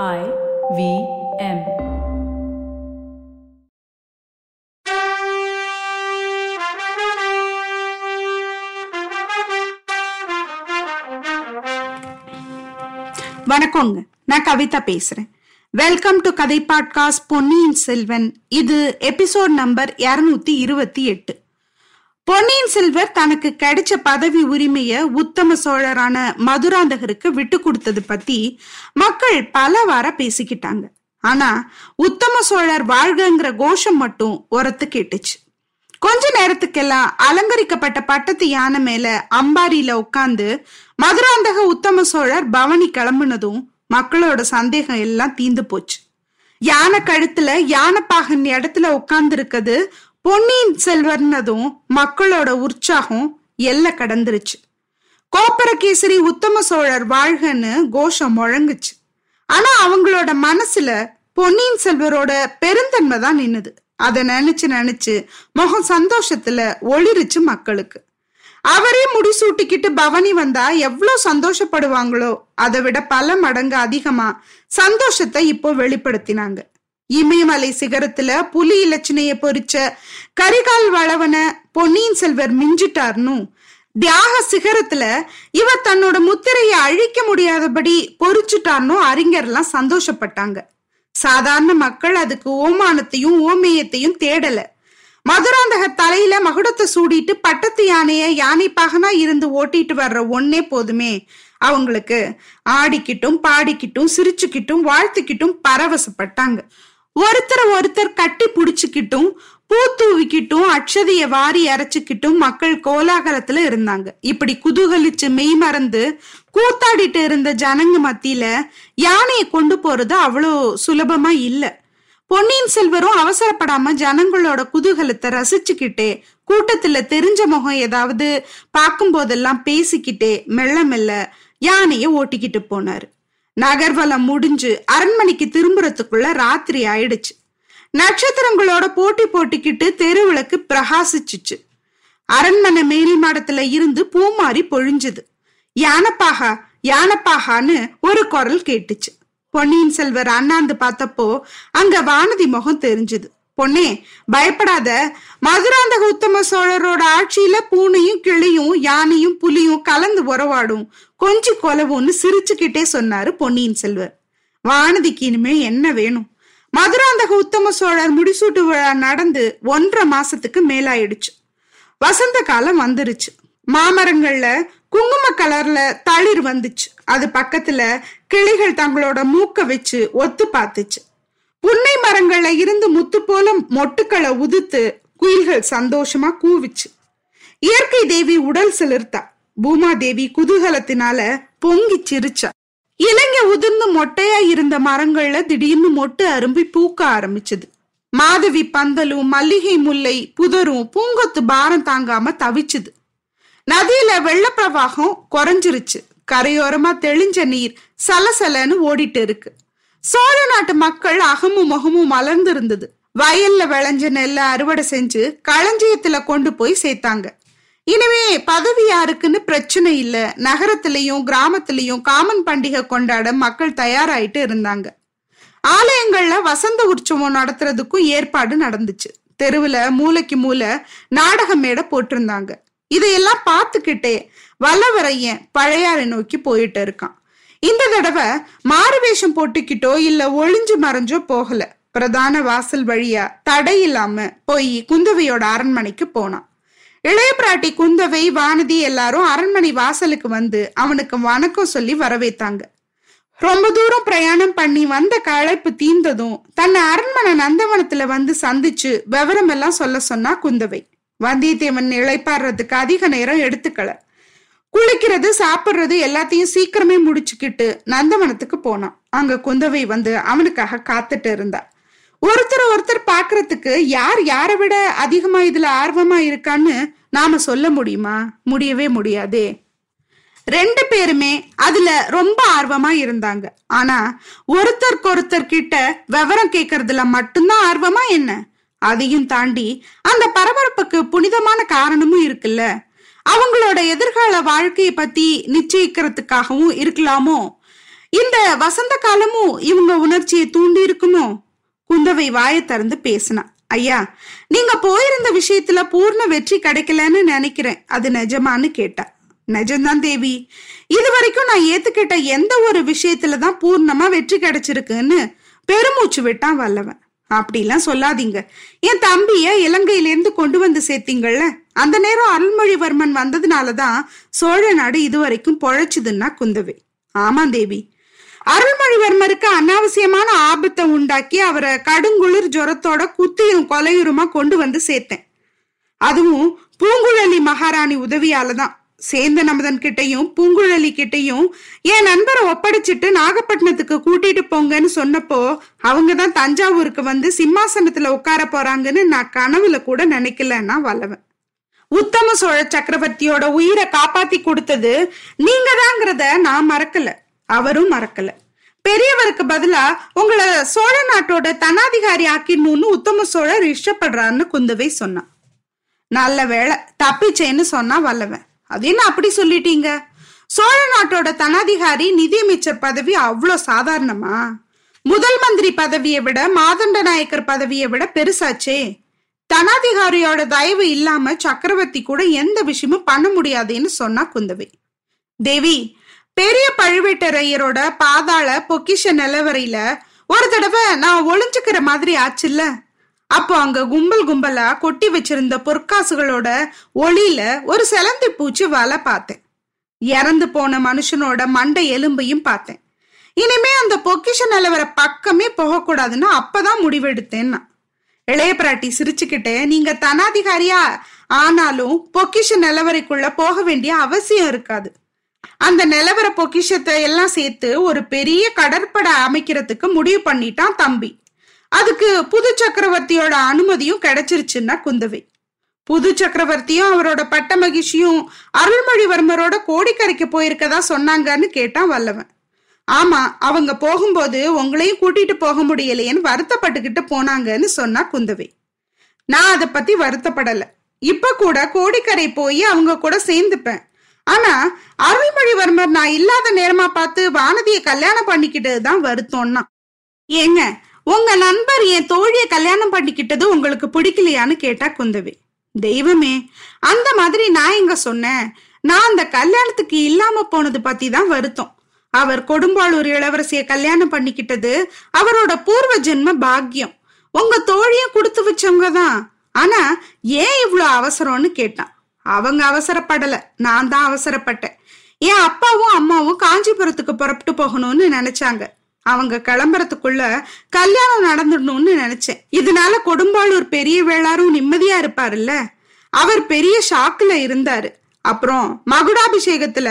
I V M. வணக்கங்க. நான் கவிதா பேசுறேன். வெல்கம் டு கதை பாட்காஸ்ட் பொன்னியின் செல்வன். இது எபிசோட் நம்பர் இருநூத்தி இருபத்தி எட்டு. பொன்னியின் செல்வர் தனக்கு கிடைச்ச பதவி உரிமைய உத்தம சோழரான மதுராந்தகருக்கு விட்டு கொடுத்தது பத்தி மக்கள் பல வார பேசிக்கிட்டாங்க. ஆனா உத்தம சோழர் வாழ்கங்கிற கோஷம் மட்டும் உரத்து கேட்டுச்சு. கொஞ்ச நேரத்துக்கெல்லாம் அலங்கரிக்கப்பட்ட பட்டத்து யானை மேல அம்பாரியில உட்கார்ந்து மதுராந்தக உத்தம சோழர் பவனி கிளம்புனதும் மக்களோட சந்தேகம் எல்லாம் தீந்து போச்சு. யானை கழுத்துல யானைப்பாகன் இடத்துல உட்கார்ந்து இருக்குது பொன்னியின் செல்வர்னதும் மக்களோட உற்சாகம் எல்லை கடந்துருச்சு. கோப்பரகேசரி உத்தம சோழர் வாழ்கன்னு கோஷம் முழங்குச்சு. ஆனா அவங்களோட மனசுல பொன்னியின் செல்வரோட பெருந்தன்மை தான் நின்னுது. அதை நினைச்சு நினைச்சு முகம் சந்தோஷத்துல ஒளிருச்சு மக்களுக்கு. அவரே முடிசூட்டிக்கிட்டு பவனி வந்தா எவ்வளோ சந்தோஷப்படுவாங்களோ அதை விட பல மடங்கு அதிகமா சந்தோஷத்தை இப்போ வெளிப்படுத்தினாங்க. இமயமலை சிகரத்துல புலி இலச்சினைய பொறிச்ச கரிகால் வளவன பொன்னியின் செல்வர் மிஞ்சிட்டார்னு. தியாக சிகரத்துல இவர் தன்னோட முத்திரையை அழிக்க முடியாதபடி பொறிச்சுட்டார்னு அறிஞர்லாம் சந்தோஷப்பட்டாங்க. சாதாரண மக்கள் அதுக்கு ஓமானத்தையும் ஓமேயத்தையும் தேடல. மதுராந்தக தலையில மகுடத்தை சூடிட்டு பட்டத்து யானைய யானை பகனா இருந்து ஓட்டிட்டு வர்ற ஒன்னே போதுமே. அவங்களுக்கு ஆடிக்கிட்டும் பாடிக்கிட்டும் சிரிச்சுக்கிட்டும் வாழ்த்துக்கிட்டும் பரவசப்பட்டாங்க. ஒருத்தர் ஒருத்தர் கட்டி புடிச்சுக்கிட்டும் பூ தூவிக்கிட்டும் அக்ஷதைய வாரி அரைச்சுக்கிட்டும் மக்கள் கோலாகலத்துல இருந்தாங்க. இப்படி குதூகலிச்சு மெய் மறந்து கூத்தாடிட்டு இருந்த ஜனங்க மத்தியில யானையை கொண்டு போறது அவ்வளோ சுலபமா இல்ல. பொன்னியின் செல்வரும் அவசரப்படாம ஜனங்களோட குதூகலத்தை ரசிச்சுக்கிட்டே கூட்டத்துல தெரிஞ்ச முகம் ஏதாவது பார்க்கும் போதெல்லாம் பேசிக்கிட்டே மெல்ல மெல்ல யானைய ஓட்டிக்கிட்டு போனாரு. நகர்வலம் முடிஞ்சு அரண்மனைக்கு திரும்புறதுக்குள்ள ராத்திரி ஆயிடுச்சு. நட்சத்திரங்களோட போட்டி போட்டிக்கிட்டு தெருவிளக்கு பிரகாசிச்சுச்சு. அரண்மனை மேல் மாடத்துல இருந்து பூமாரி பொழிஞ்சுது. யானப்பாகா யானப்பாகான்னு ஒரு குரல் கேட்டுச்சு. பொன்னியின் செல்வர் அண்ணாந்து பார்த்தப்போ அங்க வானதி முகம் தெரிஞ்சுது. பொன்னே பயப்படாத. மதுராந்தக உத்தம சோழரோட ஆட்சியில பூனையும் கிளியும் யானையும் புலியும் கலந்து உறவாடும். கொஞ்சி கொலவும்னு சிரிச்சுக்கிட்டே சொன்னாரு பொன்னியின் செல்வர். வானதிக்கு இனிமே என்ன வேணும்? மதுராந்தக உத்தம சோழர் முடிசூட்டு விழா நடந்து ஒன்றரை மாசத்துக்கு மேலாயிடுச்சு. வசந்த காலம் வந்துருச்சு. மாமரங்கள்ல குங்கும கலர்ல தளிர் வந்துச்சு. அது பக்கத்துல கிளிகள் தங்களோட மூக்க வச்சு ஒத்து பார்த்துச்சு. புன்னை மரங்கள்ல இருந்து முத்து போல மொட்டுக்களை உதுத்து குயில்கள் சந்தோஷமா கூவிச்சு. இயற்கை தேவி உடல் சிலிர்த்தா. பூமாதேவி குதூகலத்தினால பொங்கி சிரிச்சா. இலைங்க உதிர்ந்து மொட்டையா இருந்த மரங்கள்ல திடீர்னு மொட்டு அரும்பி பூக்க ஆரம்பிச்சது. மாதவி பந்தலும் மல்லிகை முல்லை புதரும் பூங்கொத்து பாரம் தாங்காம தவிச்சுது. நதியில வெள்ளப்பிரவாகம் குறைஞ்சிருச்சு. கரையோரமா தெளிஞ்ச நீர் சலசலன்னு ஓடிட்டு இருக்கு. சோழ நாட்டு மக்கள் அகமும் முகமும் மலர்ந்து இருந்தது வயல்ல விளைஞ்ச நெல்ல அறுவடை செஞ்சு களஞ்சியத்துல கொண்டு போய் சேர்த்தாங்க. இனிமே பதவி யாருக்குன்னு பிரச்சனை இல்ல. நகரத்திலையும் கிராமத்திலையும் காமன் பண்டிகை கொண்டாட மக்கள் தயாராயிட்டு இருந்தாங்க. ஆலயங்கள்ல வசந்த உற்சவம் நடத்துறதுக்கும் ஏற்பாடு நடந்துச்சு. தெருவுல மூளைக்கு மூளை நாடக மேடை போட்டிருந்தாங்க. இதையெல்லாம் பார்த்துக்கிட்டே வல்லவரையன் பழையாறை நோக்கி போயிட்டு இருக்கான். இந்த தடவை மாறு வேஷம் போட்டுக்கிட்டோ இல்ல ஒளிஞ்சு மறைஞ்சோ போகல. பிரதான வாசல் வழியா தடை இல்லாம போய் குந்தவையோட அரண்மனைக்கு போனான். இளைய பிராட்டி குந்தவை வானதி எல்லாரும் அரண்மனை வாசலுக்கு வந்து அவனுக்கு வணக்கம் சொல்லி வரவேத்தாங்க. ரொம்ப தூரம் பிரயாணம் பண்ணி வந்த களைப்பு தீர்ந்ததும் தன்னை அரண்மனை நந்தவனத்துல வந்து சந்திச்சு விவரம் எல்லாம் சொல்ல சொன்னா குந்தவை. வந்தியத்தேவன் இழைப்பாடுறதுக்கு அதிக நேரம் எடுத்துக்கல. குளிக்கிறது சாப்பிடுறது எல்லாத்தையும் சீக்கிரமே முடிச்சுக்கிட்டு நந்தவனத்துக்கு போனான். அங்க குந்தவை வந்து அவனுக்காக காத்துட்டு இருந்தா. ஒருத்தர் ஒருத்தர் பாக்குறதுக்கு யார் யாரை விட அதிகமா இதுல ஆர்வமா இருக்கான்னு நாம சொல்ல முடியுமா? முடியவே முடியாதே. ரெண்டு பேருமே அதுல ரொம்ப ஆர்வமா இருந்தாங்க. ஆனா ஒருத்தருக்கு ஒருத்தர் கிட்ட விவரம் கேட்கறதுல மட்டும்தான் ஆர்வமா என்ன? அதையும் தாண்டி அந்த பரபரப்புக்கு புனிதமான காரணமும் இருக்குல்ல. அவங்களோட எதிர்கால வாழ்க்கையை பத்தி நிச்சயிக்கிறதுக்காகவும் இருக்கலாமோ? இந்த வசந்த காலமும் இவங்க உணர்ச்சியை தூண்டி இருக்குமோ குந்தவை வாயை திறந்து பேசினா ஐயா நீங்க போயிருந்த விஷயத்துல பூர்ண வெற்றி கிடைக்கலன்னு நினைக்கிறேன். அது நிஜமான்னு கேட்டா. நிஜம்தான் தேவி. இது வரைக்கும் நான் ஏத்துக்கிட்ட எந்த ஒரு விஷயத்துலதான் பூர்ணமா வெற்றி கிடைச்சிருக்குன்னு பெருமூச்சு விட்டான் வல்லவன். அப்படிலாம் சொல்லாதீங்க. என் தம்பிய இலங்கையில இருந்து கொண்டு வந்து சேர்த்தீங்கள்ல. அந்த நேரம் அருள்மொழிவர்மன் வந்ததுனாலதான் சோழ நாடு இதுவரைக்கும் பொழைச்சுதுன்னா குந்தவை. ஆமா தேவி. அருள்மொழிவர்மருக்கு அனாவசியமான ஆபத்தை உண்டாக்கி அவரை கடுங்குளிர் ஜுரத்தோட குத்தியும் கொலையுருமா கொண்டு வந்து சேர்த்தேன். அதுவும் பூங்குழலி மகாராணி உதவியால தான் சேந்த நமதன் கிட்டையும் பூங்குழலி கிட்டையும் என் நண்பரை ஒப்படைச்சிட்டு நாகப்பட்டினத்துக்கு கூட்டிட்டு போங்கன்னு சொன்னப்போ அவங்க தான் தஞ்சாவூருக்கு வந்து சிம்மாசனத்துல உட்கார போறாங்கன்னு நான் கனவுல கூட நினைக்கலன்னா வல்லவன். உத்தம சோழ சக்கரவர்த்தியோட உயிரை காப்பாத்தி கொடுத்தது நீங்க தாங்கிறத நான் மறக்கல. அவரும் மறக்கல. பெரியவருக்கு பதிலா உங்களை சோழ நாட்டோட தனாதிகாரி ஆக்கிடணும்னு உத்தம சோழர் இஷ்டப்படுறாருன்னு குந்தவை சொன்னான். நல்ல வேலை தப்பிச்சேன்னு சொன்னா வல்லவன். அது என்ன அப்படி சொல்லிட்டீங்க? சோழ நாட்டோட தனாதிகாரி நிதியமைச்சர் பதவி அவ்வளோ சாதாரணமா? முதல் மந்திரி பதவியை விட மாதண்ட நாயக்கர் பதவியை விட பெருசாச்சே. தனாதிகாரியோட தயவு இல்லாம சக்கரவர்த்தி கூட எந்த விஷயமும் பண்ண முடியாதுன்னு சொன்னா குந்தவை. தேவி பெரிய பழுவேட்டரையரோட பாதாள பொக்கிஷ நிலவரையில ஒரு தடவை நான் ஒளிஞ்சுக்கிற மாதிரி ஆச்சுல்ல? அப்போ அங்க கும்பல் கும்பலா கொட்டி வச்சிருந்த பொற்காசுகளோட ஒளியில ஒரு செலந்தி பூச்சி வலை பார்த்தேன். இறந்து போன மனுஷனோட மண்டை எலும்பையும் பார்த்தேன். இனிமே அந்த பொக்கிஷ நிலவர பக்கமே போகக்கூடாதுன்னு அப்பதான் முடிவெடுத்தேன்னா. இளைய பிராட்டி சிரிச்சுக்கிட்டே நீங்க தனாதிகாரியா ஆனாலும் பொக்கிஷ நிலவரைக்குள்ள போக வேண்டிய அவசியம் இருக்காது. அந்த நிலவர பொக்கிஷத்தை எல்லாம் சேர்த்து ஒரு பெரிய கடற்படை அமைக்கிறதுக்கு முடிவு பண்ணிட்டான் தம்பி. அதுக்கு புது சக்கரவர்த்தியோட அனுமதியும் கிடைச்சிருச்சுன்னா குந்தவை. புது சக்கரவர்த்தியும் அவரோட பட்ட மகிழ்ச்சியும் அருள்மொழிவர்மரோட கோடிக்கரைக்கு போயிருக்கதா சொன்னாங்கன்னு கேட்டான் வல்லவன். ஆமா அவங்க போகும்போது உங்களையும் கூட்டிட்டு போக முடியலையேன்னு வருத்தப்பட்டுக்கிட்டு போனாங்கன்னு சொன்னா குந்தவை. நான் அதை பத்தி வருத்தப்படல. இப்ப கூட கோடிக்கரை போய் அவங்க கூட சேர்ந்துப்பேன். ஆனா அருள்மொழிவர்மர் நான் இல்லாத நேரமா பார்த்து வானதிய கல்யாணம் பண்ணிக்கிட்டது தான் வருத்தம்னா. ஏங்க உங்க நண்பர் என் தோழிய கல்யாணம் பண்ணிக்கிட்டது உங்களுக்கு பிடிக்கலையான்னு கேட்டா குந்தவி. தெய்வமே அந்த மாதிரி நான் எங்க சொன்னேன்? நான் அந்த கல்யாணத்துக்கு இல்லாம போனது பத்தி தான் வருத்தம். அவர் கொடும்பாளூர் இளவரசிய கல்யாணம் பண்ணிக்கிட்டது அவரோட பூர்வ ஜென்ம பாக்கியம். உங்க தோழியும் கொடுத்து வச்சவங்க தான். ஆனா ஏன் இவ்வளோ அவசரம்னு கேட்டான். அவங்க அவசரப்படல. நான் தான் அவசரப்பட்டேன். என் அப்பாவும் அம்மாவும் காஞ்சிபுரத்துக்கு புறப்பட்டு போகணும்னு நினைச்சாங்க. அவங்க கிளம்புறதுக்குள்ள கல்யாணம் நடந்துடணும்னு நினைச்சேன். இதனால கொடும்பாளூர் பெரிய வேளாரும் நிம்மதியா இருப்பாருல்ல? அவர் பெரிய ஷாக்குல இருந்தாரு. அப்புறம் மகுடாபிஷேகத்துல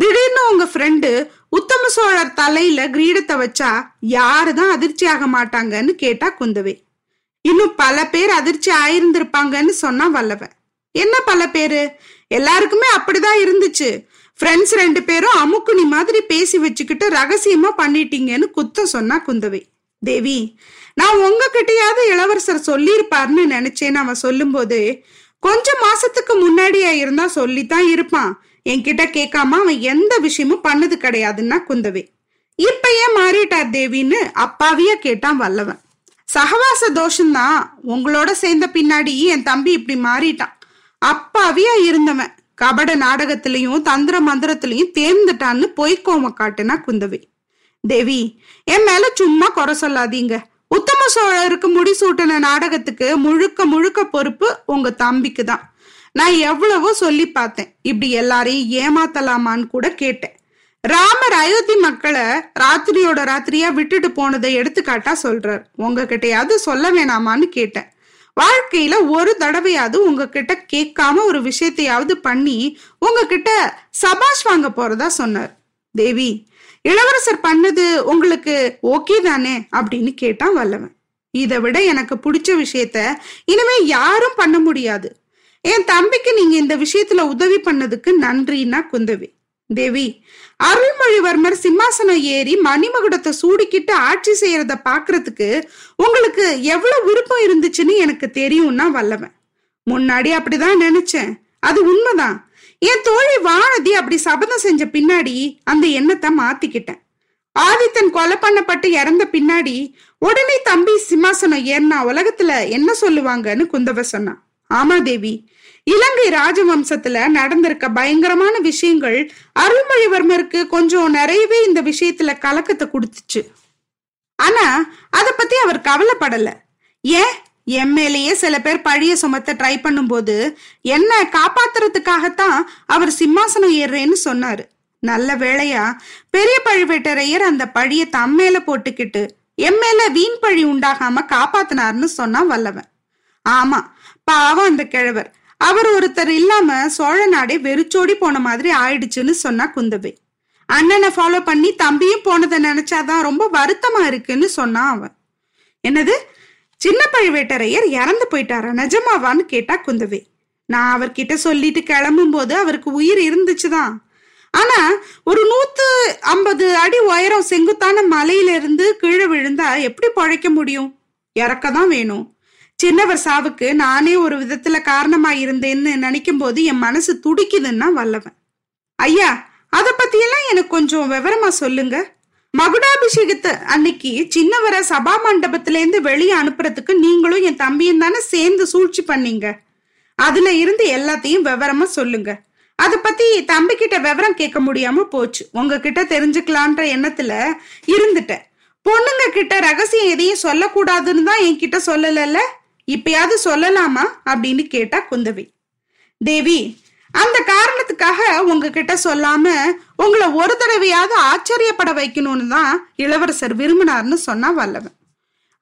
திடீர்னு உங்க ஃப்ரெண்டு உத்தம சோழர் தலையில கிரீடத்தை வச்சா யாருதான் அதிர்ச்சி ஆக மாட்டாங்கன்னு கேட்டா குந்தவை. இன்னும் பல பேர் அதிர்ச்சி ஆயிருந்திருப்பாங்கன்னு சொன்னா வல்லவன் என்ன பல பேரு? எல்லாருக்குமே அப்படிதான் இருந்துச்சு. ஃப்ரெண்ட்ஸ் ரெண்டு பேரும் அமுக்குனி மாதிரி பேசி வச்சுக்கிட்டு ரகசியமா பண்ணிட்டீங்கன்னு குத்தம் சொன்னா குந்தவை. தேவி நான் உங்ககிட்டயாவது இளவரசர் சொல்லியிருப்பாருன்னு நினைச்சேன்னு அவன் சொல்லும்போது கொஞ்சம் மாசத்துக்கு முன்னாடியா இருந்தா சொல்லித்தான் இருப்பான். என்கிட்ட கேட்காம அவன் எந்த விஷயமும் பண்ணது கிடையாதுன்னா குந்தவி. இப்ப ஏன் மாறிட்டார் தேவின்னு அப்பாவிய கேட்டான் வல்லவன். சகவாச தோஷம்தான். உங்களோட சேர்ந்த பின்னாடி என் தம்பி இப்படி மாறிட்டான். அப்பாவியா இருந்தவன். கபட நாடகத்திலையும் தந்திர மந்திரத்திலையும் தேர்ந்துட்டான்னு பொய்க்கோம காட்டுனா குந்தவி. தேவி என் மேல சும்மா குறை சொல்லாதீங்க. உத்தம சோழருக்கு முடிசூட்டின நாடகத்துக்கு முழுக்க முழுக்க பொறுப்பு உங்க தம்பிக்கு தான் நான் எவ்வளவோ சொல்லி பார்த்தேன். இப்படி எல்லாரையும் ஏமாத்தலாமான்னு கூட கேட்டேன். ராமர் அயோத்தி மக்களை ராத்திரியோட ராத்திரியா விட்டுட்டு போனதை எடுத்துக்காட்டா சொல்றார். உங்ககிட்டயாவது சொல்ல வேணாமான்னு கேட்டேன். வாழ்க்கையில ஒரு தடவையாவது உங்ககிட்ட கேட்காம ஒரு விஷயத்தையாவது பண்ணி உங்ககிட்ட சபாஷ் வாங்க போறதா சொன்னார். தேவி இளவரசர் பண்ணது உங்களுக்கு ஓகே தானே? அப்படின்னு கேட்டான் வல்லவன். இதை விட எனக்கு பிடிச்ச விஷயத்த இனிமே யாரும் பண்ண முடியாது. என் தம்பிக்கு நீங்க இந்த விஷயத்துல உதவி பண்ணதுக்கு நன்றின்னா குந்தவி. தேவி அருள்மொழிவர்மர் சிம்மாசனம் ஏறி மணிமகுடத்தை சூடிக்கிட்டு ஆட்சி செய்யறத பாக்குறதுக்கு உங்களுக்கு எவ்வளவு விருப்பம் இருந்துச்சுன்னு எனக்கு தெரியும்னா வல்லவன். முன்னாடி அப்படிதான் நினைச்சேன். அது உண்மைதான். என் தோழி வானதி அப்படி சபதம் செஞ்ச பின்னாடி அந்த எண்ணத்தை மாத்திக்கிட்டேன். ஆதித்தன் கொலை பண்ணப்பட்டு இறந்த பின்னாடி உடனே தம்பி சிம்மாசனம் ஏறினா உலகத்துல என்ன சொல்லுவாங்கன்னு குந்தவ சொன்னான். ஆமா தேவி. இலங்கை ராஜவம்சத்துல நடந்திருக்க பயங்கரமான விஷயங்கள் அருள்மொழிவர்மருக்கு கொஞ்சம் நிறையவே இந்த விஷயத்துல கலக்கத்தை கொடுத்துச்சு. ஆனா அத பத்தி அவர் கவலைப்படல. ஏன்? என் மேலேயே சில பேர் பழிய சுமத்த ட்ரை பண்ணும்போது என்ன காப்பாத்துறதுக்காகத்தான் அவர் சிம்மாசனம் ஏறுறேன்னு சொன்னாரு. நல்ல வேளையா பெரிய பழுவேட்டரையர் அந்த பழிய தம்மேல போட்டுக்கிட்டு எம்மேல வீண் பழி உண்டாகாம காப்பாத்தினார்னு சொன்னா வல்லவன். ஆமா பாவம் அந்த கிழவர். அவர் ஒருத்தர் இல்லாம சோழ நாடே வெறிச்சோடி போன மாதிரி ஆயிடுச்சுன்னு சொன்னா குந்தவை. அண்ணனை ஃபாலோ பண்ணி தம்பியும் போனதை நினைச்சாதான் ரொம்ப வருத்தமா இருக்குன்னு சொன்னான் அவன். என்னது? சின்ன பழுவேட்டரையர் இறந்து போயிட்டாரா? நிஜமாவான்னு கேட்டா குந்தவை. நான் அவர்கிட்ட சொல்லிட்டு கிளம்பும் போது அவருக்கு உயிர் இருந்துச்சுதான். ஆனா ஒரு நூத்து ஐம்பது அடி உயரம் செங்குத்தான மலையில இருந்து கீழே விழுந்தா எப்படி பழைக்க முடியும்? இறக்க தான் வேணும். சின்னவர் சாவுக்கு நானே ஒரு விதத்துல காரணமா இருந்தேன்னு நினைக்கும் போது என் மனசு துடிக்குதுன்னா வல்லவன். ஐயா அத பத்தியெல்லாம் எனக்கு கொஞ்சம் விவரமா சொல்லுங்க. மகுடாபிஷேகத்தை அன்னைக்கு சின்னவரை சபா மண்டபத்துல இருந்து வெளியே அனுப்புறதுக்கு நீங்களும் என் தம்பியும் தானே சேர்ந்து சூழ்ச்சி பண்ணீங்க. அதுல இருந்து எல்லாத்தையும் விவரமா சொல்லுங்க. அத பத்தி தம்பி கிட்ட விவரம் கேட்க முடியாம போச்சு. உங்ககிட்ட தெரிஞ்சுக்கலான்ற எண்ணத்துல இருந்துட்டேன். பொண்ணுங்க கிட்ட ரகசியம் எதையும் சொல்லக்கூடாதுன்னு தான் என்கிட்ட சொல்லலல்ல? இப்பயாவது சொல்லலாமா அப்படின்னு கேட்டா குந்தவி. தேவி அந்த காரணத்துக்காக உங்ககிட்ட சொல்லாம உங்களை ஒரு தடவையாவது ஆச்சரியப்பட வைக்கணும்னு தான் இளவரசர் விரும்பினார்னு சொன்னா வல்லவன்.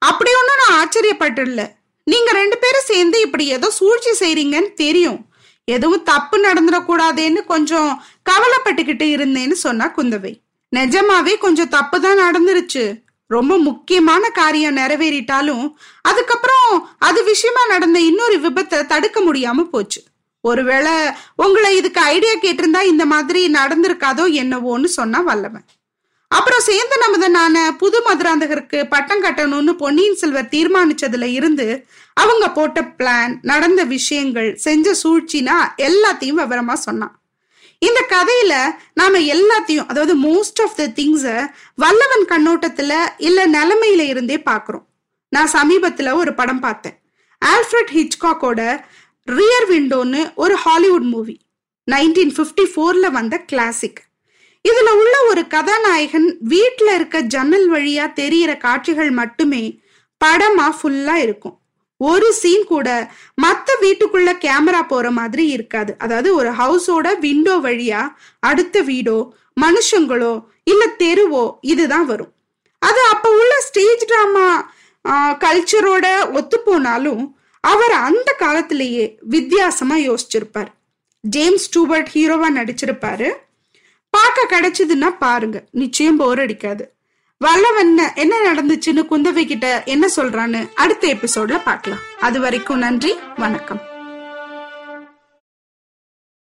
அப்படி ஒன்றும் நான் ஆச்சரியப்பட்டுல நீங்க ரெண்டு பேரும் சேர்ந்து இப்படி ஏதோ சூழ்ச்சி செய்றீங்கன்னு தெரியும். எதுவும் தப்பு நடந்துடக்கூடாதேன்னு கொஞ்சம் கவலைப்பட்டுக்கிட்டு இருந்தேன்னு சொன்னா குந்தவை. நிஜமாவே கொஞ்சம் தப்பு தான் நடந்துருச்சு. ரொம்ப முக்கியமான காரியம் நிறைவேறிட்டாலும் அதுக்கப்புறம் அது விஷயமா நடந்த இன்னொரு விபத்தை தடுக்க முடியாம போச்சு. ஒருவேளை உங்களை இதுக்கு ஐடியா கேட்டிருந்தா இந்த மாதிரி நடந்திருக்காதோ என்னவோன்னு சொன்னா வல்லவன். அப்புறம் சேர்ந்த நமதனான புது மதுராந்தகருக்கு பட்டம் கட்டணும்னு பொன்னியின் செல்வர் தீர்மானிச்சதுல இருந்து அவங்க போட்ட பிளான் நடந்த விஷயங்கள் செஞ்ச சூழ்ச்சினா எல்லாத்தையும் விவரமா சொன்னான். இந்த கதையில நாம எல்லாத்தையும் அதாவது மோஸ்ட் ஆஃப் த திங்ஸ வல்லவன் கண்ணோட்டத்துல இல்ல நிலைமையில இருந்தே பாக்குறோம். நான் சமீபத்துல ஒரு படம் பார்த்தேன். ஆல்ஃபிரட் ஹிச்காக்கோட ரியர் விண்டோன்னு ஒரு ஹாலிவுட் மூவி நைன்டீன் பிப்டி ஃபோர்ல வந்த கிளாசிக் இதுல உள்ள ஒரு கதாநாயகன் வீட்டில் இருக்க ஜன்னல் வழியா தெரியிற காட்சிகள் மட்டுமே படமா ஃபுல்லா இருக்கும். ஒரு சீன் கூட மத்த வீட்டுக்குள்ள கேமரா போற மாதிரி இருக்காது. அதாவது ஒரு ஹவுஸோட விண்டோ வழியா அடுத்த வீடோ மனுஷங்களோ இல்ல தெருவோ இதுதான் வரும். அது அப்ப உள்ள ஸ்டேஜ் டிராமா கல்ச்சரோட ஒத்து போனாலும் அவர் அந்த காலத்திலேயே வித்தியாசமா யோசிச்சிருப்பார். ஜேம்ஸ் ஸ்டூபர்ட் ஹீரோவா நடிச்சிருப்பாரு. பார்க்க கிடைச்சதுன்னா பாருங்க. நிச்சயம் போர் அடிக்காது. வல்லவன் என்ன நடந்துச்சுன்னு குந்தவை கிட்ட என்ன சொல்றான்னு அடுத்த எபிசோட்ல பார்க்கலாம். அது வரைக்கும் நன்றி வணக்கம்.